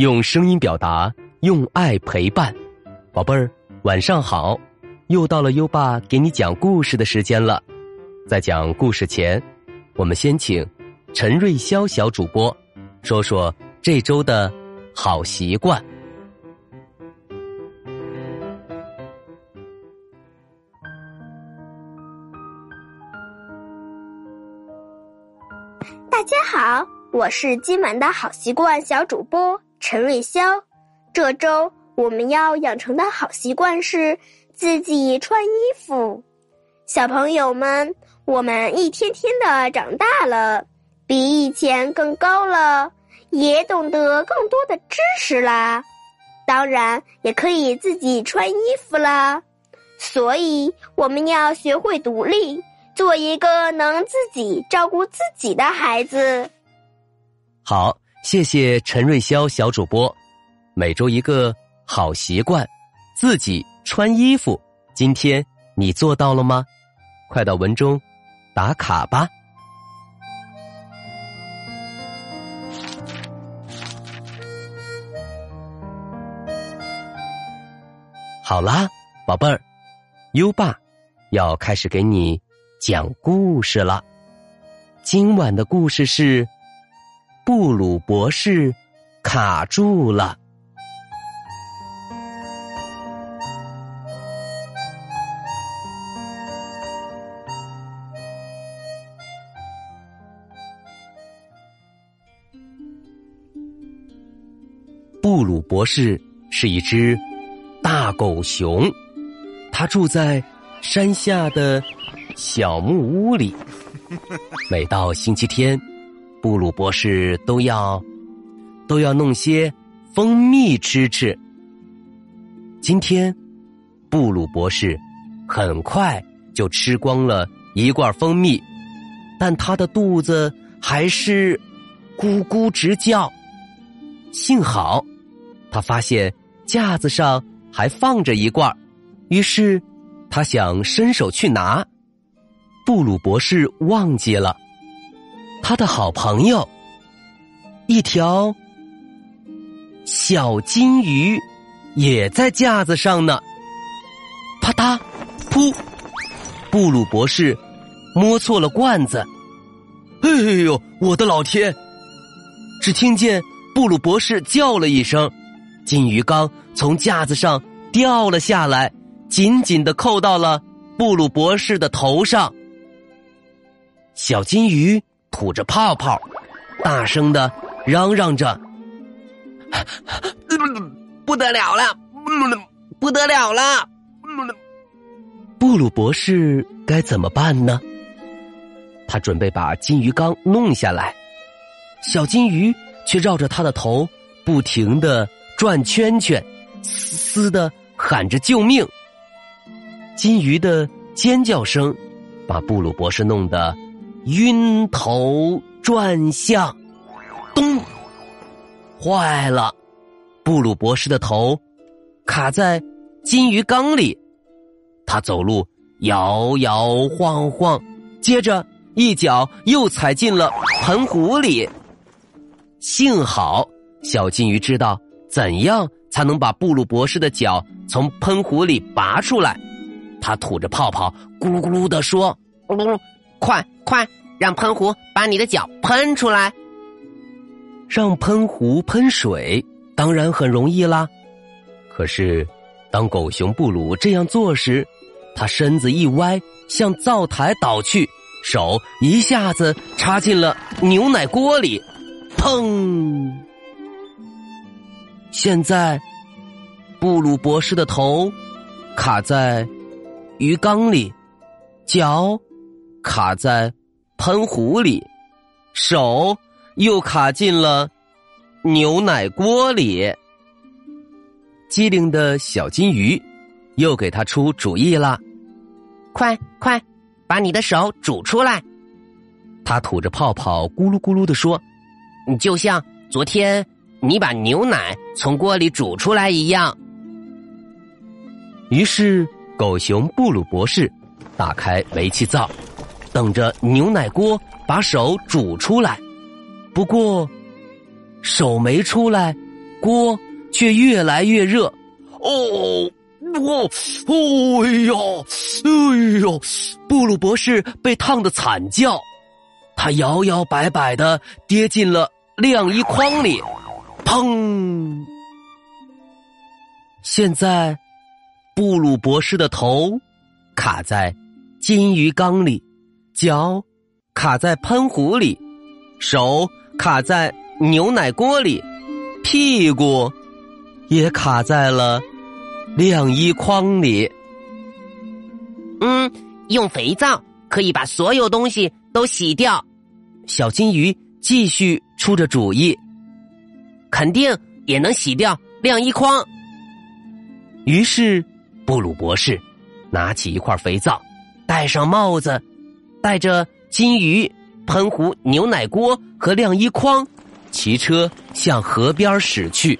用声音表达，用爱陪伴。宝贝儿，晚上好！又到了优爸给你讲故事的时间了。在讲故事前，我们先请陈瑞潇小主播说说这周的好习惯。大家好，我是今晚的好习惯小主播陈瑞潇。这周我们要养成的好习惯是自己穿衣服。小朋友们，我们一天天的长大了，比以前更高了，也懂得更多的知识啦。当然，也可以自己穿衣服啦。所以，我们要学会独立。做一个能自己照顾自己的孩子。好，谢谢陈瑞潇小主播。每周一个好习惯，自己穿衣服。今天你做到了吗？快到文中打卡吧。好啦，宝贝儿，优爸要开始给你。讲故事了。今晚的故事是布鲁博士卡住了。布鲁博士是一只大狗熊，他住在山下的。小木屋里，每到星期天，布鲁博士都要都要弄些蜂蜜吃吃。今天，布鲁博士很快就吃光了一罐蜂蜜，但他的肚子还是咕咕直叫。幸好，他发现架子上还放着一罐，于是他想伸手去拿。布鲁博士忘记了，他的好朋友一条小金鱼也在架子上呢。啪嗒，噗！布鲁博士摸错了罐子。哎呦，我的老天！只听见布鲁博士叫了一声，金鱼缸从架子上掉了下来，紧紧的扣到了布鲁博士的头上。小金鱼吐着泡泡，大声的嚷嚷着：“不得了了，不得了了！”布鲁博士该怎么办呢？他准备把金鱼缸弄下来，小金鱼却绕着他的头不停的转圈圈，嘶嘶的喊着救命。金鱼的尖叫声把布鲁博士弄得。晕头转向，咚！坏了，布鲁博士的头卡在金鱼缸里，他走路摇摇晃晃，接着一脚又踩进了盆壶里。幸好小金鱼知道怎样才能把布鲁博士的脚从喷壶里拔出来，他吐着泡泡，咕噜咕噜的说：“咕噜咕噜。”快快，让喷壶把你的脚喷出来！让喷壶喷水当然很容易啦。可是，当狗熊布鲁这样做时，他身子一歪，向灶台倒去，手一下子插进了牛奶锅里，砰！现在，布鲁博士的头卡在鱼缸里，脚。卡在喷壶里，手又卡进了牛奶锅里。机灵的小金鱼又给他出主意了：“快快，把你的手煮出来！”他吐着泡泡，咕噜咕噜的说：“你就像昨天你把牛奶从锅里煮出来一样。”于是，狗熊布鲁博士打开煤气灶。等着牛奶锅把手煮出来，不过手没出来，锅却越来越热。哦，哦，哦呦，哎呦！布鲁博士被烫得惨叫，他摇摇摆摆的跌进了晾衣筐里，砰！现在，布鲁博士的头卡在金鱼缸里，脚卡在喷壶里，手卡在牛奶锅里，屁股也卡在了晾衣筐里。嗯，用肥皂可以把所有东西都洗掉。小金鱼继续出着主意，肯定也能洗掉晾衣筐。于是，布鲁博士拿起一块肥皂，戴上帽子，带着金鱼、喷壶、牛奶锅和晾衣筐，骑车向河边驶去。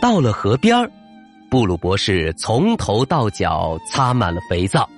到了河边布鲁博士从头到脚擦满了肥皂，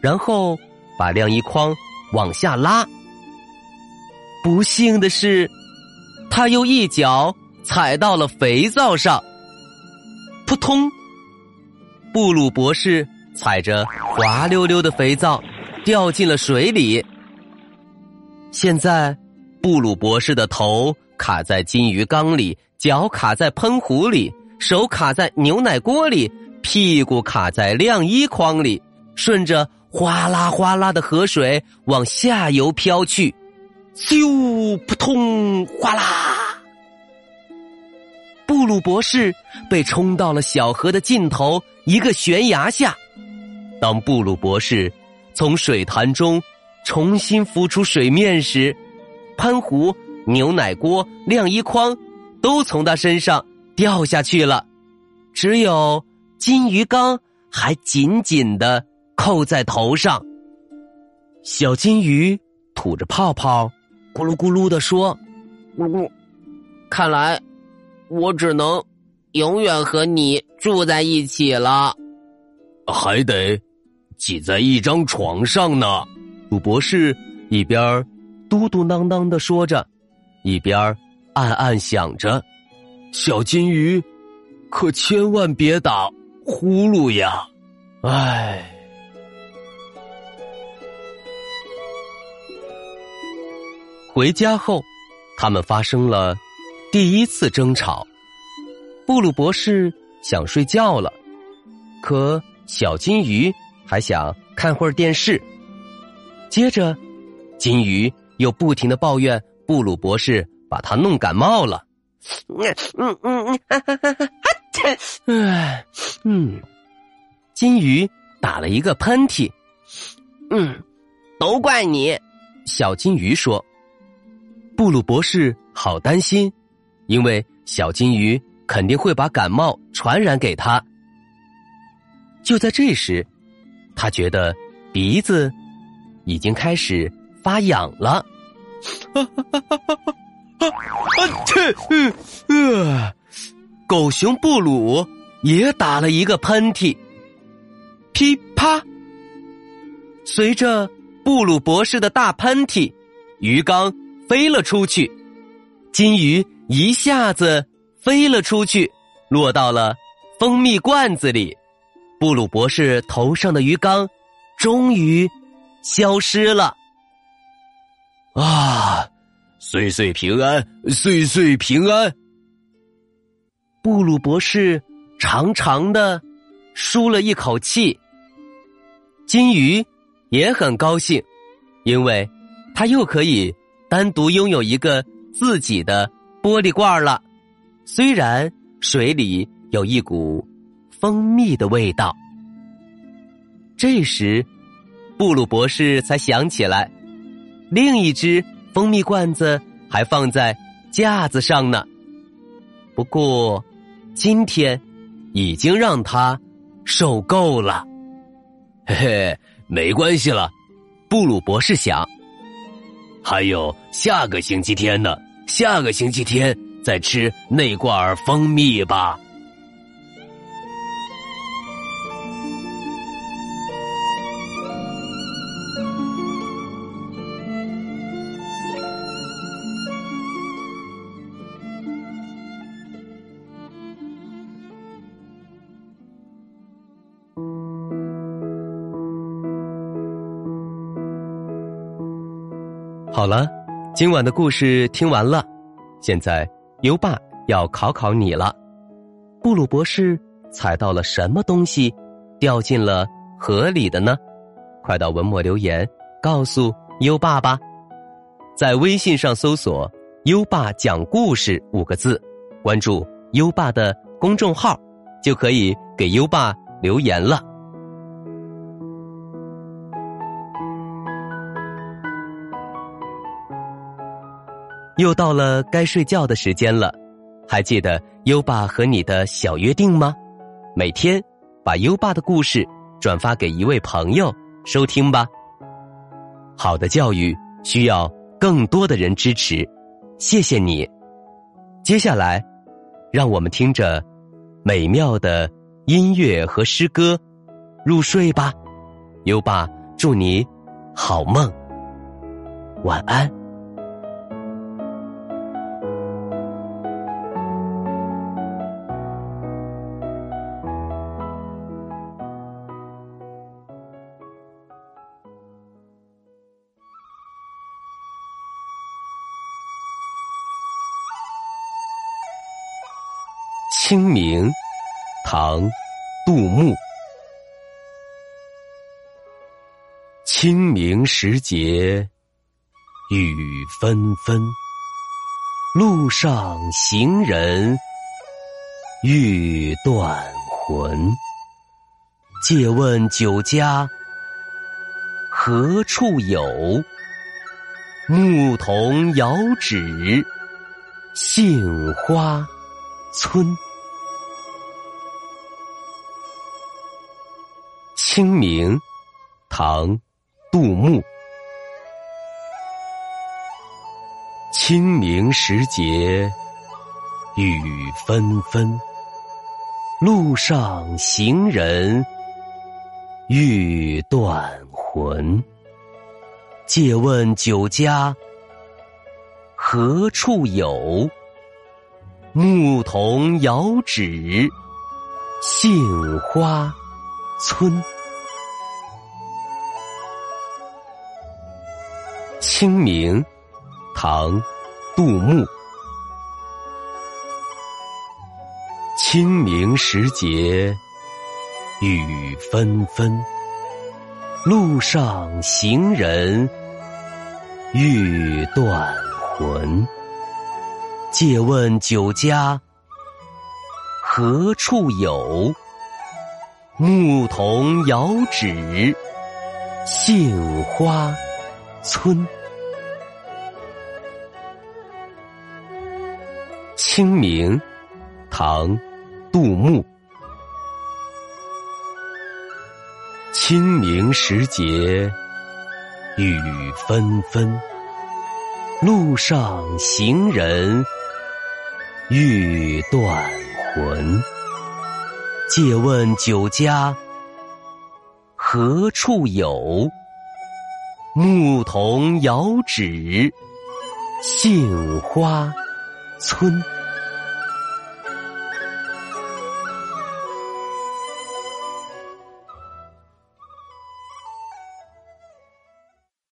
然后把晾衣筐往下拉。不幸的是，他又一脚。踩到了肥皂上，扑通！布鲁博士踩着滑溜溜的肥皂掉进了水里。现在，布鲁博士的头卡在金鱼缸里，脚卡在喷壶里，手卡在牛奶锅里，屁股卡在晾衣筐里，顺着哗啦哗啦的河水往下游飘去。咻！扑通！哗啦！布鲁博士被冲到了小河的尽头一个悬崖下。当布鲁博士从水潭中重新浮出水面时，喷壶、牛奶锅、晾衣筐都从他身上掉下去了，只有金鱼缸还紧紧的扣在头上。小金鱼吐着泡泡，咕噜咕噜的说：“咕咕，看来。”我只能永远和你住在一起了，还得挤在一张床上呢。鲁博士一边嘟嘟囔囔的说着，一边暗暗想着：“小金鱼，可千万别打呼噜呀！”唉。回家后，他们发生了。第一次争吵，布鲁博士想睡觉了，可小金鱼还想看会儿电视。接着，金鱼又不停的抱怨布鲁博士把他弄感冒了。嗯嗯嗯嗯，唉，嗯，金鱼打了一个喷嚏。嗯，都怪你，小金鱼说。布鲁博士好担心。因为小金鱼肯定会把感冒传染给他。就在这时，他觉得鼻子已经开始发痒了。啊切！呃，狗熊布鲁也打了一个喷嚏。噼啪！随着布鲁博士的大喷嚏，鱼缸飞了出去。金鱼。一下子飞了出去，落到了蜂蜜罐子里。布鲁博士头上的鱼缸终于消失了。啊，岁岁平安，岁岁平安！布鲁博士长长的舒了一口气。金鱼也很高兴，因为他又可以单独拥有一个自己的。玻璃罐了，虽然水里有一股蜂蜜的味道。这时，布鲁博士才想起来，另一只蜂蜜罐子还放在架子上呢。不过，今天已经让他受够了。嘿嘿，没关系了，布鲁博士想。还有下个星期天呢。下个星期天再吃那罐儿蜂蜜吧。好了今晚的故事听完了，现在优爸要考考你了。布鲁博士踩到了什么东西，掉进了河里的呢？快到文末留言告诉优爸吧。在微信上搜索“优爸讲故事”五个字，关注优爸的公众号，就可以给优爸留言了。又到了该睡觉的时间了，还记得优爸和你的小约定吗？每天把优爸的故事转发给一位朋友收听吧。好的教育需要更多的人支持，谢谢你。接下来，让我们听着美妙的音乐和诗歌入睡吧。优爸祝你好梦，晚安。清明，唐，杜牧。清明时节雨纷纷，路上行人欲断魂。借问酒家何处有？牧童遥指杏花村。清明，唐，杜牧。清明时节雨纷纷，路上行人欲断魂。借问酒家何处有？牧童遥指杏花村。清明，唐，杜牧。清明时节雨纷纷，路上行人欲断魂。借问酒家何处有？牧童遥指杏花村。清明，唐，杜牧。清明时节雨纷纷，路上行人欲断魂。借问酒家何处有？牧童遥指杏花村。